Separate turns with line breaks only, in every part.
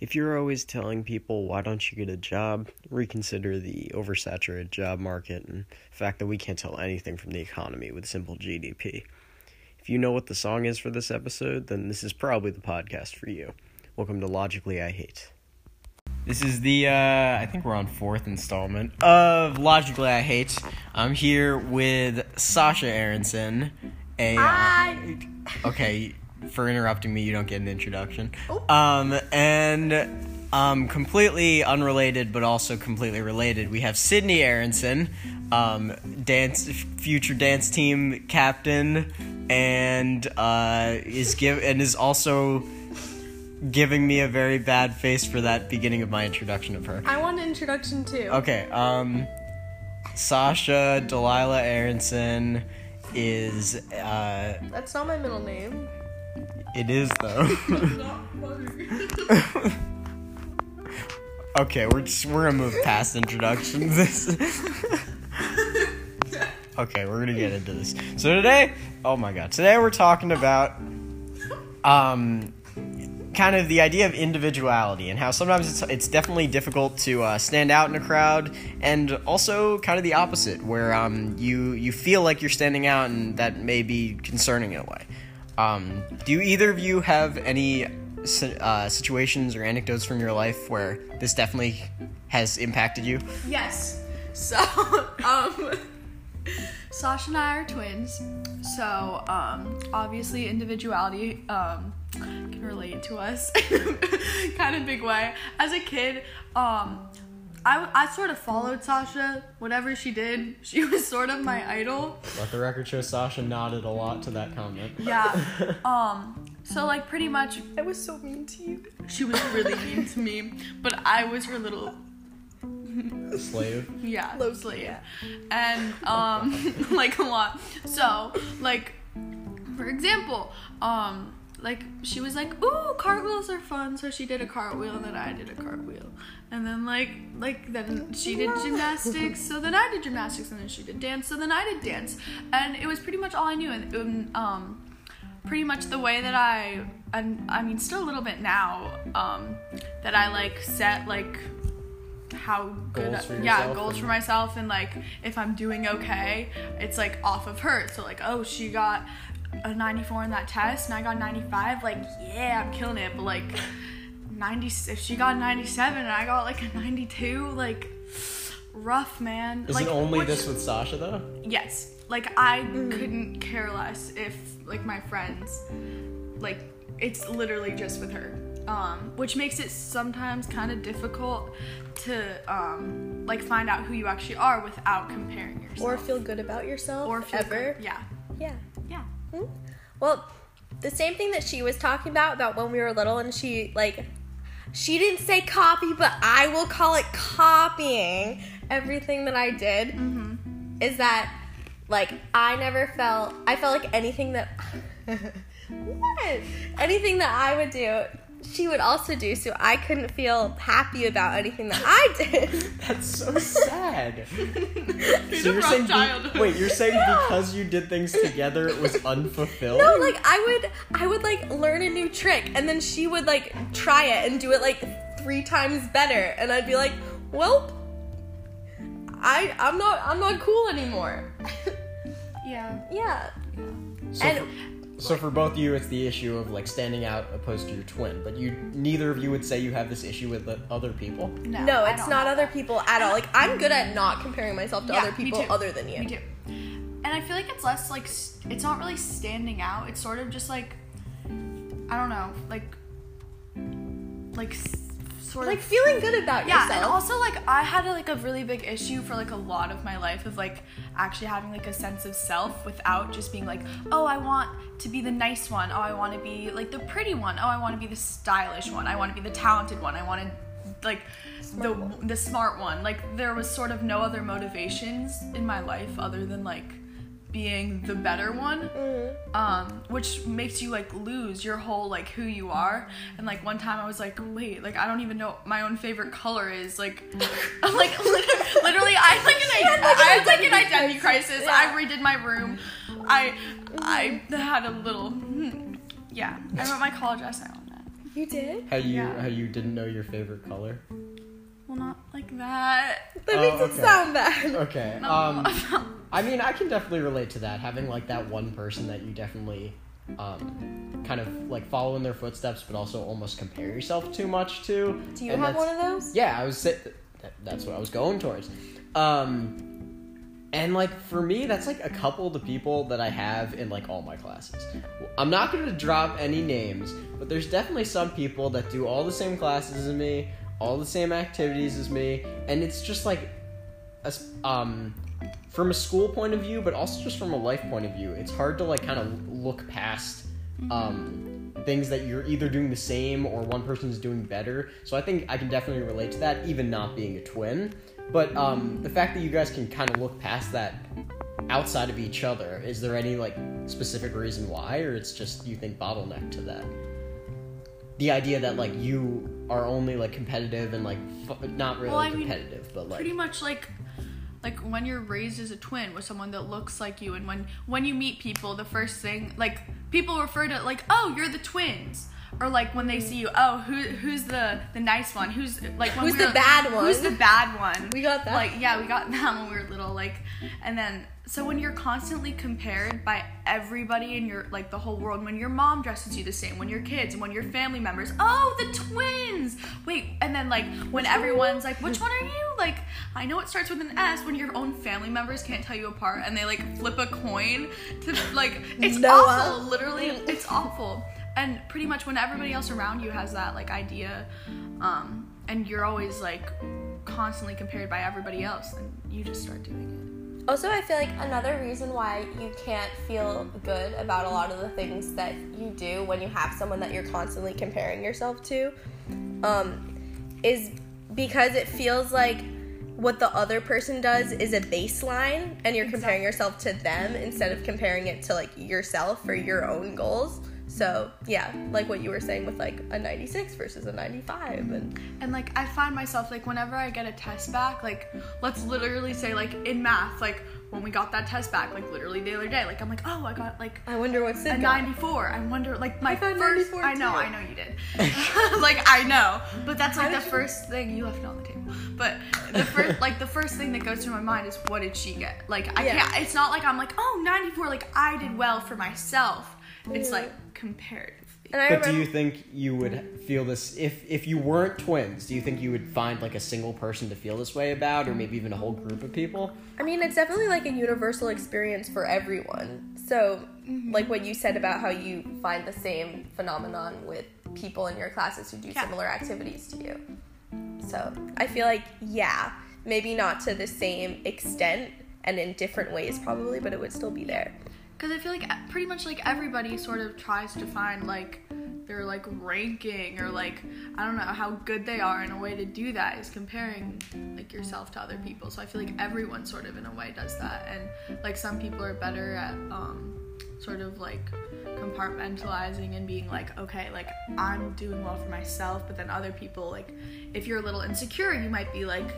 If you're always telling people, why don't you get a job, reconsider the oversaturated job market and the fact that we can't tell anything from the economy with simple GDP. If you know what the song is for this episode, then this is probably the podcast for you. Welcome to Logically I Hate. This is the, uh, I think we're on fourth installment of Logically I Hate. I'm here with Sasha Aronson. A, uh,
Hi.
okay, for interrupting me, you don't get an introduction. Um, and um, completely unrelated, but also completely related, we have Sydney Aronson, um, dance future dance team captain, and uh, is give and is also giving me a very bad face for that beginning of my introduction of her.
I want an introduction too.
Okay, um, Sasha Delilah Aronson is uh,
That's not my middle name.
It is though. okay, we're just we're gonna move past introductions. Okay, we're gonna get into this. So today, oh my god, today we're talking about um kind of the idea of individuality and how sometimes it's it's definitely difficult to uh, stand out in a crowd, and also kind of the opposite, where um you you feel like you're standing out, and that may be concerning in a way. Um, do either of you have any uh, situations or anecdotes from your life where this definitely has impacted you?
Yes. So, um, Sasha and I are twins. So, um, obviously, individuality um, can relate to us kind of big way. As a kid, um, I, I sort of followed Sasha. Whatever she did, she was sort of my idol.
Let the record show Sasha nodded a lot to that comment.
Yeah. Um. So like pretty much,
I was so mean to you.
she was really mean to me, but I was her little
Slave.
yeah
Low-key,
slave.
yeah.
and um like a lot. So like for example, um like she was like, "Ooh, cartwheels are fun." So she did a cartwheel, and then I did a cartwheel, and then like like then she did gymnastics, so then I did gymnastics, and then she did dance, so then I did dance, and it was pretty much all I knew, and um, um pretty much the way that I and I mean still a little bit now um that I like set like how good
Goals
yeah goals for myself and like if I'm doing okay it's like off of her. So like oh she got a 94 in that test and I got 95 like yeah I'm killing it but like 90 if she got 97 and I got like a 92 like rough man
Is
like
it only
which-
this with Sasha though?
Yes. Like I couldn't care less if like my friends like it's literally just with her. Um, which makes it sometimes kind of difficult to um, like find out who you actually are without comparing yourself.
Or feel good about yourself.
Or feel
ever.
good- Yeah.
Yeah.
Yeah.
Well, the same thing that she was talking about about when we were little, and she like, she didn't say copy, but I will call it copying everything that I did. Mm-hmm. Is that like I never felt I felt like anything that what anything that I would do. She would also do, so I couldn't feel happy about anything that I did.
That's so sad.
He's
so
a
you're
rough
saying be- wait, you're saying
Yeah.
because you did things together it was unfulfilled?
No, like I would I would like learn a new trick and then she would like try it and do it like three times better and I'd be like, "Well, I I'm not I'm not cool anymore."
Yeah.
yeah.
So,
and
for, so for both of you, it's the issue of like standing out opposed to your twin. But you, neither of you would say you have this issue with the other people.
No,
no,
I
it's
don't
not
have
other
that.
people at all. Like I'm good at not comparing myself to
Yeah,
other
me
people
too.
other than you.
Me too. And I feel like it's less like s- it's not really standing out. It's sort of just like I don't know, like like s- sort
Like
of
feeling good about
yeah,
yourself.
and also like I had a, like a really big issue for like a lot of my life of like actually having like a sense of self without just being like, oh, I want to be the nice one. Oh, I want to be like the pretty one. Oh, I want to be the stylish one. I want to be the talented one. I want to like the the smart one. Like there was sort of no other motivations in my life other than like being the better one um which makes you like lose your whole like who you are. And like one time i was like wait like i don't even know what my own favorite color is like i'm like literally, literally i had like an, I, I had like an identity crisis. i redid my room. I i had a little hmm, yeah. I wrote my college essay on that.
You did?
How you
Yeah.
how you didn't know your favorite color?
Well, not like that.
That
Oh,
makes it sound bad.
Okay.
No.
Um, I mean, I can definitely relate to that. Having like that one person that you definitely um, kind of like follow in their footsteps, but also almost compare yourself too much to.
Do you
And
have one of those?
Yeah, I was. Sa- that, that's what I was going towards. Um, and like for me, that's like a couple of the people that I have in like all my classes. I'm not going to drop any names, but there's definitely some people that do all the same classes as me, all the same activities as me, and it's just like, a, um, from a school point of view, but also just from a life point of view, it's hard to like kind of look past um, things that you're either doing the same or one person's doing better. So I think I can definitely relate to that, even not being a twin. But um, the fact that you guys can kind of look past that outside of each other, is there any like specific reason why, or it's just you think bottleneck to that? The idea that like you are only like competitive and like f- not really
Well, I mean,
competitive, but like
Pretty much like like when you're raised as a twin with someone that looks like you and when when you meet people the first thing like people refer to like oh you're the twins or like when they see you oh who who's the the nice one who's like when
Who's
we
the
were-
bad one?
who's the bad one
We got that.
like yeah we got that when we were little like and then so when you're constantly compared by everybody in your like the whole world when your mom dresses you the same when your kids when your family members oh the twins! Wait and then like when everyone's like which one are you? Like i know it starts with an s when your own family members can't tell you apart and they like flip a coin to like it's
Noah.
awful literally it's awful. And pretty much when everybody else around you has that like idea um and you're always like constantly compared by everybody else then you just start doing
Also, I feel like another reason why you can't feel good about a lot of the things that you do when you have someone that you're constantly comparing yourself to um, is because it feels like what the other person does is a baseline and you're comparing yourself to them instead of comparing it to like yourself or your own goals. So, yeah, like what you were saying with like a 96 versus a 95 and
and like i find myself like whenever i get a test back like let's literally say like in math like when we got that test back like literally the other day like i'm like oh i got like
I wonder what Sid
a
got.
94 i wonder like my
got
first i know i know you did. Like i know. But that's like
How
the
did you-
first thing you left it on the table. But the first like the first thing that goes through my mind is what did she get? Like i
Yeah.
can't it's not like i'm like oh 94 like i did well for myself. It's like comparatively
And I
But do you think you would feel this if if you weren't twins? Do you think you would find like a single person to feel this way about, or maybe even a whole group of people?
I mean, it's definitely like a universal experience for everyone. So, mm-hmm. like what you said about how you find the same phenomenon with people in your classes who do
Yeah.
similar activities to you. So, I feel like, yeah, maybe not to the same extent and in different ways, probably, but it would still be there.
Because I feel like e- pretty much like everybody sort of tries to find like their like ranking or like I don't know how good they are and a way to do that is comparing like yourself to other people. So I feel like everyone sort of in a way does that and like some people are better at um sort of like compartmentalizing and being like okay like I'm doing well for myself but then other people like if you're a little insecure you might be like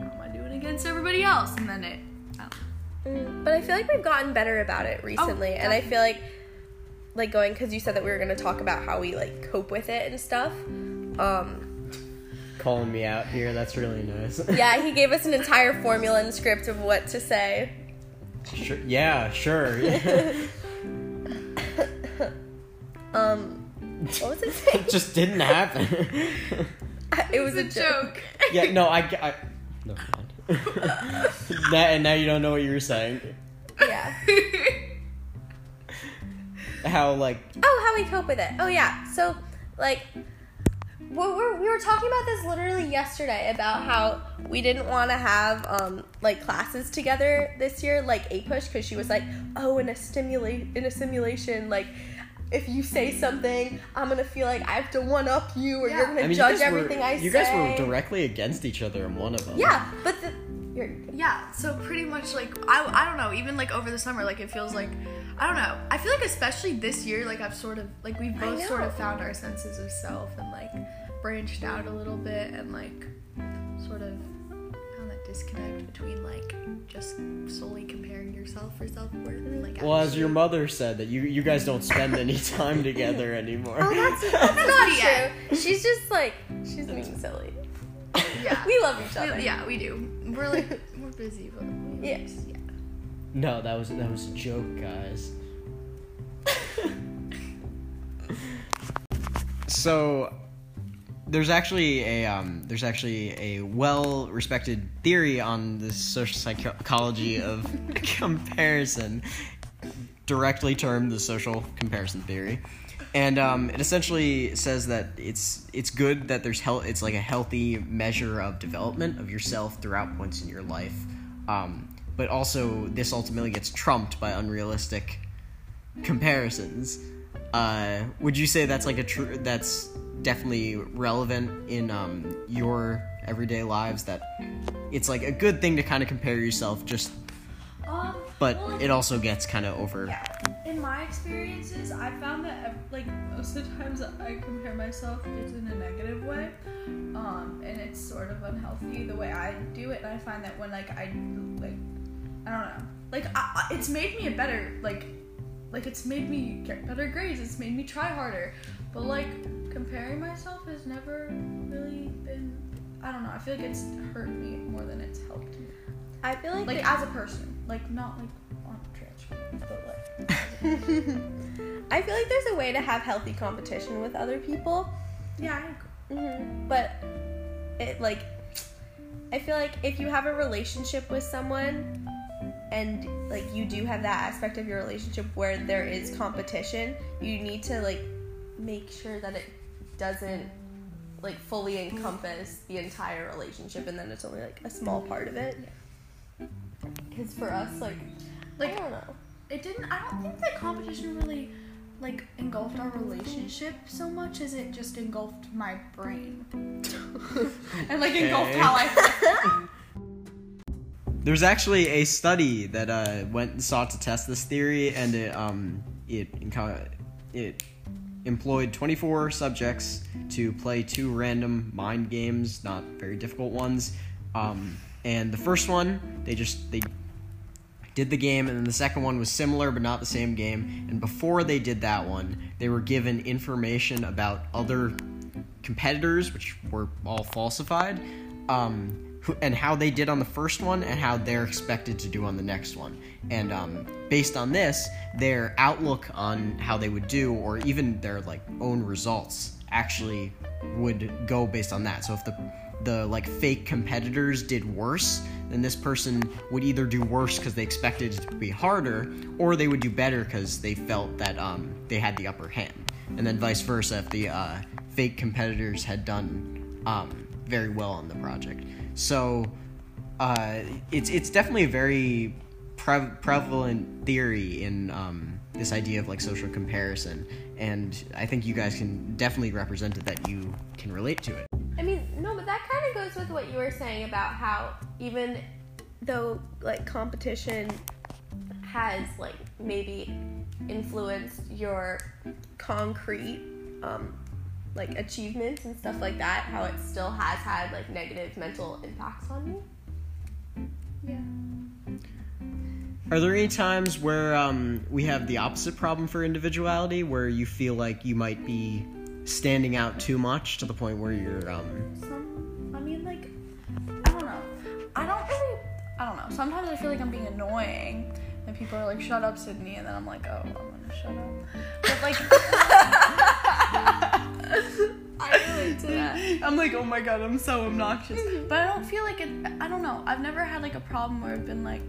how am I doing against everybody else and then it.
Mm, But I feel like we've gotten better about it recently, and I feel like, like going because you said that we were going to talk about how we like cope with it and stuff. Um,
Calling me out here, that's really nice.
yeah, he gave us an entire formula and script of what to say.
sure, yeah, sure.
Um, what was it saying?
it just didn't happen.
it was a
a
joke.
joke.
yeah, no, I, I never now, and now you don't know what you were saying.
Yeah.
How like
Oh, how we cope with it. Oh yeah. So like well, we're, we were talking about this literally yesterday about how we didn't want to have um like classes together this year like a push because she was like oh in a stimulate in a simulation like if you say something i'm gonna feel like i have to one up you or
Yeah.
you're gonna
I mean,
judge
guys were,
everything i
you
say You
guys were directly against each other in one of them.
yeah but the you're
Yeah, so pretty much like I I don't know, even like over the summer, like it feels like I don't know. I feel like especially this year, like I've sort of like we've both sort of found our senses of self and like branched out a little bit and like disconnect between like just solely comparing yourself for self worth and like.
Well, as your mother said, that you you guys don't spend any time together anymore.
Oh, that's, that's not
Yeah.
true. She's just like she's being silly.
Yeah.
We love each
We-
other.
yeah, we do. We're like we're busy, but we
Yes.
yeah.
no, that was that was a joke, guys. so there's actually a um, there's actually a well respected theory on the social psychology of comparison, directly termed the social comparison theory, and um, it essentially says that it's it's good that there's health it's like a healthy measure of development of yourself throughout points in your life, um, but also this ultimately gets trumped by unrealistic comparisons. Uh, would you say that's like a true that's definitely relevant in um, your everyday lives that it's like a good thing to kind of compare yourself just
Um,
but
well, like,
it also gets kind of over.
In my experiences, I found that like most of the times I compare myself, it's in a negative way, um, and it's sort of unhealthy the way I do it. And I find that when like I like, I don't know, like I- it's made me a better like, like it's made me get better grades. It's made me try harder, but like comparing myself has never really been. I don't know. I feel like it's hurt me more than it's helped me.
I feel like,
Like as a person, like not like on trans, but like.
I feel like there's a way to have healthy competition with other people,
Yeah, I agree.
hmm but it like I feel like if you have a relationship with someone and like you do have that aspect of your relationship where there is competition, you need to like make sure that it doesn't like fully encompass the entire relationship and then it's only like a small part of it. Because for us, like,
Like
I don't know.
it didn't. I don't think that competition really like engulfed our relationship so much as it just engulfed my brain and like engulfed
Okay.
how I.
There's actually a study that uh, went and sought to test this theory, and it um, it enco- it employed 24 subjects to play two random mind games, not very difficult ones. Um, and the first one, they just they did the game, and then the second one was similar but not the same game. And before they did that one, they were given information about other competitors, which were all falsified, um, and how they did on the first one and how they're expected to do on the next one. And um, based on this, their outlook on how they would do, or even their like own results, actually would go based on that. So if the the like fake competitors did worse, then this person would either do worse because they expected it to be harder, or they would do better because they felt that um, they had the upper hand. And then vice versa, if the uh, fake competitors had done um, very well on the project. So uh, it's it's definitely a very pre- prevalent theory in um, this idea of like social comparison, and I think you guys can definitely represent it that you can relate to it.
I mean, no, but that kind of goes with what you were saying about how even though like competition has like maybe influenced your concrete um, like achievements and stuff like that, how it still has had like negative mental impacts on me.
yeah.
Are there any times where um, we have the opposite problem for individuality, where you feel like you might be standing out too much to the point where you're um,
Some. I mean, like, I don't know. I don't really. I don't know. Sometimes I feel like I'm being annoying, and people are like, "Shut up, Sydney," and then I'm like, "Oh, I'm gonna shut up." But like.
I relate to that.
I'm like, oh my god, I'm so obnoxious. But I don't feel like it. I don't know. I've never had like a problem where I've been like,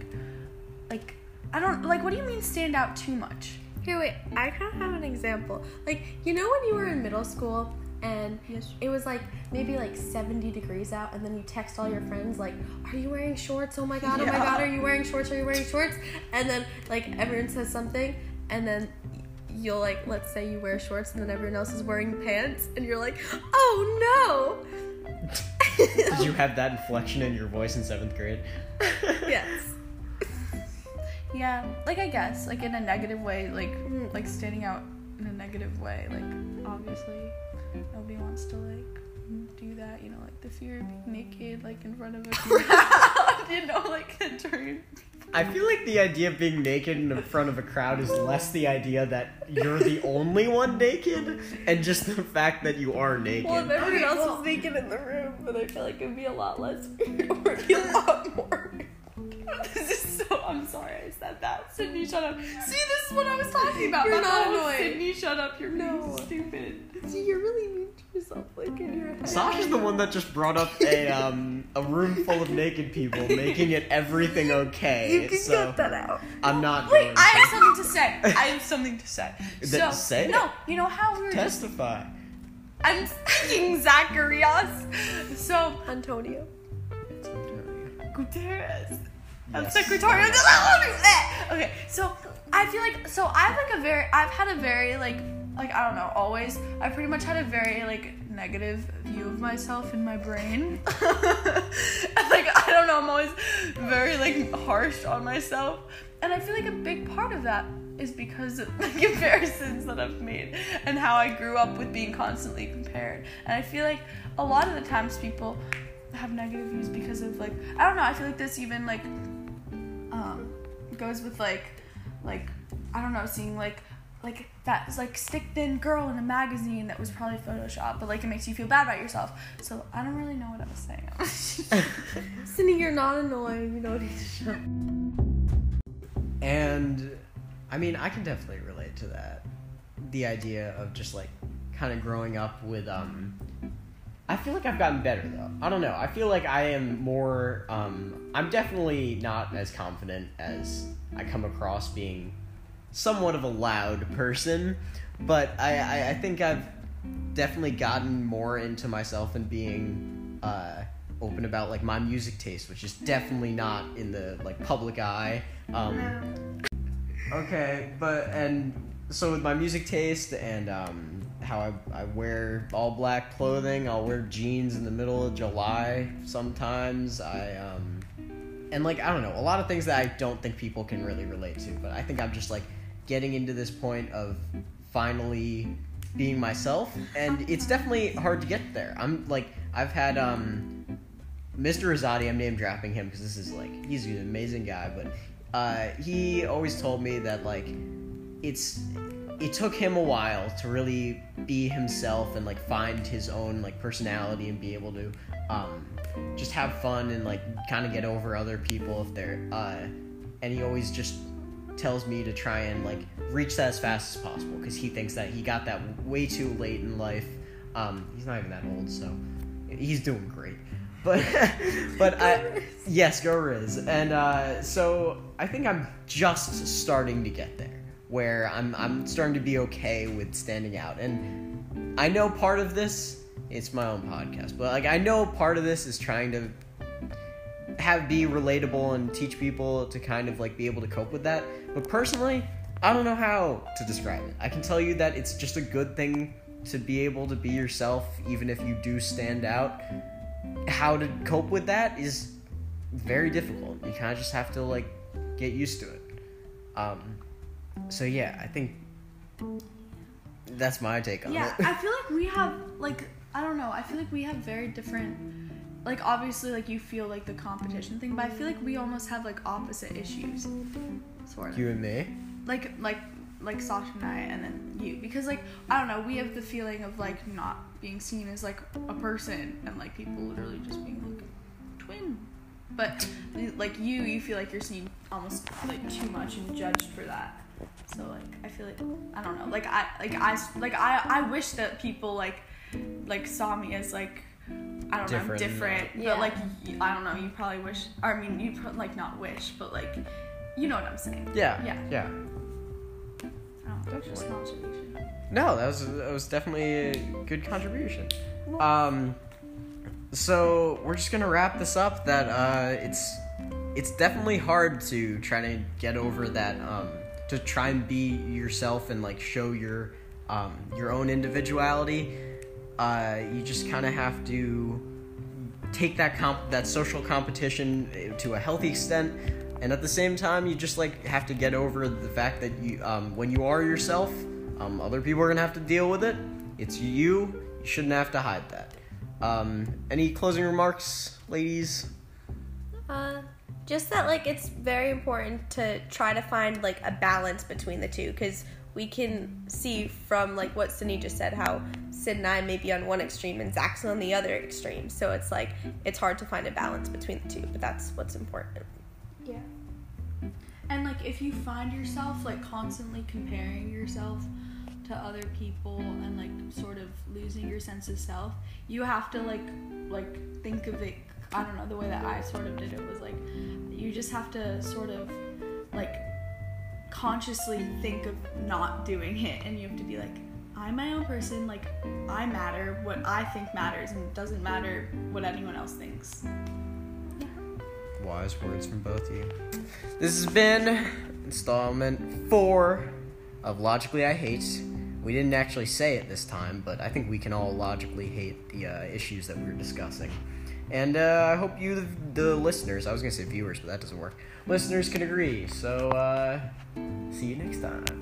like, I don't like. What do you mean stand out too much?
Here, wait. I kind of have an example. Like, you know, when you were in middle school and
Yes.
it was like maybe like 70 degrees out, and then you text all your friends, like, Are you wearing shorts? Oh my god, oh my god, are you wearing shorts? Are you wearing shorts? And then, like, everyone says something, and then you'll, like, let's say you wear shorts, and then everyone else is wearing pants, and you're like, Oh no!
Did you have that inflection in your voice in seventh grade?
yes.
Yeah, like I guess, like in a negative way, like
Mm.
like standing out in a negative way. Like obviously, nobody wants to like do that. You know, like the fear of being naked, like in front of a crowd. you know, like during.
I feel like the idea of being naked in front of a crowd is less the idea that you're the only one naked, and just the fact that you are naked.
Well, if everyone else
well-
was naked in the room, then I feel like it'd be a lot less weird, or it'd be a lot more.
this is so. I'm sorry I said that. Sydney, shut up. See, this is what I was talking about.
You're not
whole
annoying.
Sydney, shut up. You're
No.
being stupid.
See, you're really mean to yourself, like in your head.
Sasha's the one that just brought up a um a room full of naked people, making it everything okay.
You can
so
cut that out.
I'm not
Wait,
going
I
to
have something to say. I have something to say.
Then
So,
say it.
no, you know how we were just.
testify.
I'm speaking Zacharias. So,
Antonio.
Antonio. Guterres.
Yes.
secretary of the Okay, so I feel like so I've like a very I've had a very like like I don't know always I pretty much had a very like negative view of myself in my brain. like I don't know I'm always very like harsh on myself, and I feel like a big part of that is because of the comparisons that I've made and how I grew up with being constantly compared, and I feel like a lot of the times people have negative views because of like I don't know I feel like this even like um goes with like like I don't know seeing like like that like stick thin girl in a magazine that was probably photoshopped but like it makes you feel bad about yourself so I don't really know what I was saying
Sydney, you're not annoying. You don't need to show.
And I mean, I can definitely relate to that. The idea of just like kind of growing up with um I feel like I've gotten better though. I don't know. I feel like I am more um I'm definitely not as confident as I come across being somewhat of a loud person, but I I, I think I've definitely gotten more into myself and being uh open about like my music taste, which is definitely not in the like public eye. Um Okay, but and so with my music taste and um, how I, I wear all black clothing, I'll wear jeans in the middle of July sometimes. I um, and like I don't know, a lot of things that I don't think people can really relate to. But I think I'm just like getting into this point of finally being myself, and it's definitely hard to get there. I'm like I've had um, Mr. Rosati, I'm name dropping him because this is like he's an amazing guy, but uh, he always told me that like it's it took him a while to really be himself and like find his own like personality and be able to um, just have fun and like kind of get over other people if they're uh, and he always just tells me to try and like reach that as fast as possible because he thinks that he got that way too late in life. Um, he's not even that old so he's doing great. But but I yes go Riz. And uh, so I think I'm just starting to get there where I'm I'm starting to be okay with standing out and I know part of this it's my own podcast but like I know part of this is trying to have be relatable and teach people to kind of like be able to cope with that but personally I don't know how to describe it I can tell you that it's just a good thing to be able to be yourself even if you do stand out how to cope with that is very difficult. You kind of just have to like get used to it. Um, so yeah, I think that's my take on
yeah
it.
Yeah, I feel like we have like I don't know I feel like we have very different like obviously like you feel like the competition thing but I feel like we almost have like opposite issues sort of
you and me.
like like like Sasha and I and then you because like I don't know we have the feeling of like not being seen as like a person and like people literally just being like twin but like you you feel like you're seen almost like too much and judged for that so like I feel like I don't know like I like I like I I wish that people like like saw me as like I don't
Different
know
and
different
Yeah.
but like I don't know you probably wish or I mean you pro- like not wish but like you know what I'm saying
Yeah.
Yeah.
Yeah.
I don't know, just an observation.
No, that was that was definitely a good contribution. Um, so we're just gonna wrap this up. That uh, it's it's definitely hard to try to get over that. Um, to try and be yourself and like show your um, your own individuality. Uh, you just kind of have to take that comp- that social competition eh, to a healthy extent and at the same time you just like have to get over the fact that you um, when you are yourself um, other people are gonna have to deal with it it's you you shouldn't have to hide that Um, any closing remarks, ladies?
Uh, just that like it's very important to try to find like a balance between the two because we can see from like what Sydney just said how Sid and I may be on one extreme and Zach's on the other extreme. So it's like it's hard to find a balance between the two, but that's what's important.
Yeah. And like if you find yourself like constantly comparing yourself to other people and like sort of losing your sense of self, you have to like like think of it I don't know, the way that I sort of did it was like you just have to sort of like consciously think of not doing it and you have to be like I'm my own person, like I matter, what I think matters and it doesn't matter what anyone else thinks.
Wise words from both of you. This has been installment four of Logically I Hate. We didn't actually say it this time, but I think we can all logically hate the uh, issues that we are discussing. And uh, I hope you, the, listeners, I was going to say viewers, but that doesn't work, listeners can agree. So, uh, see you next time.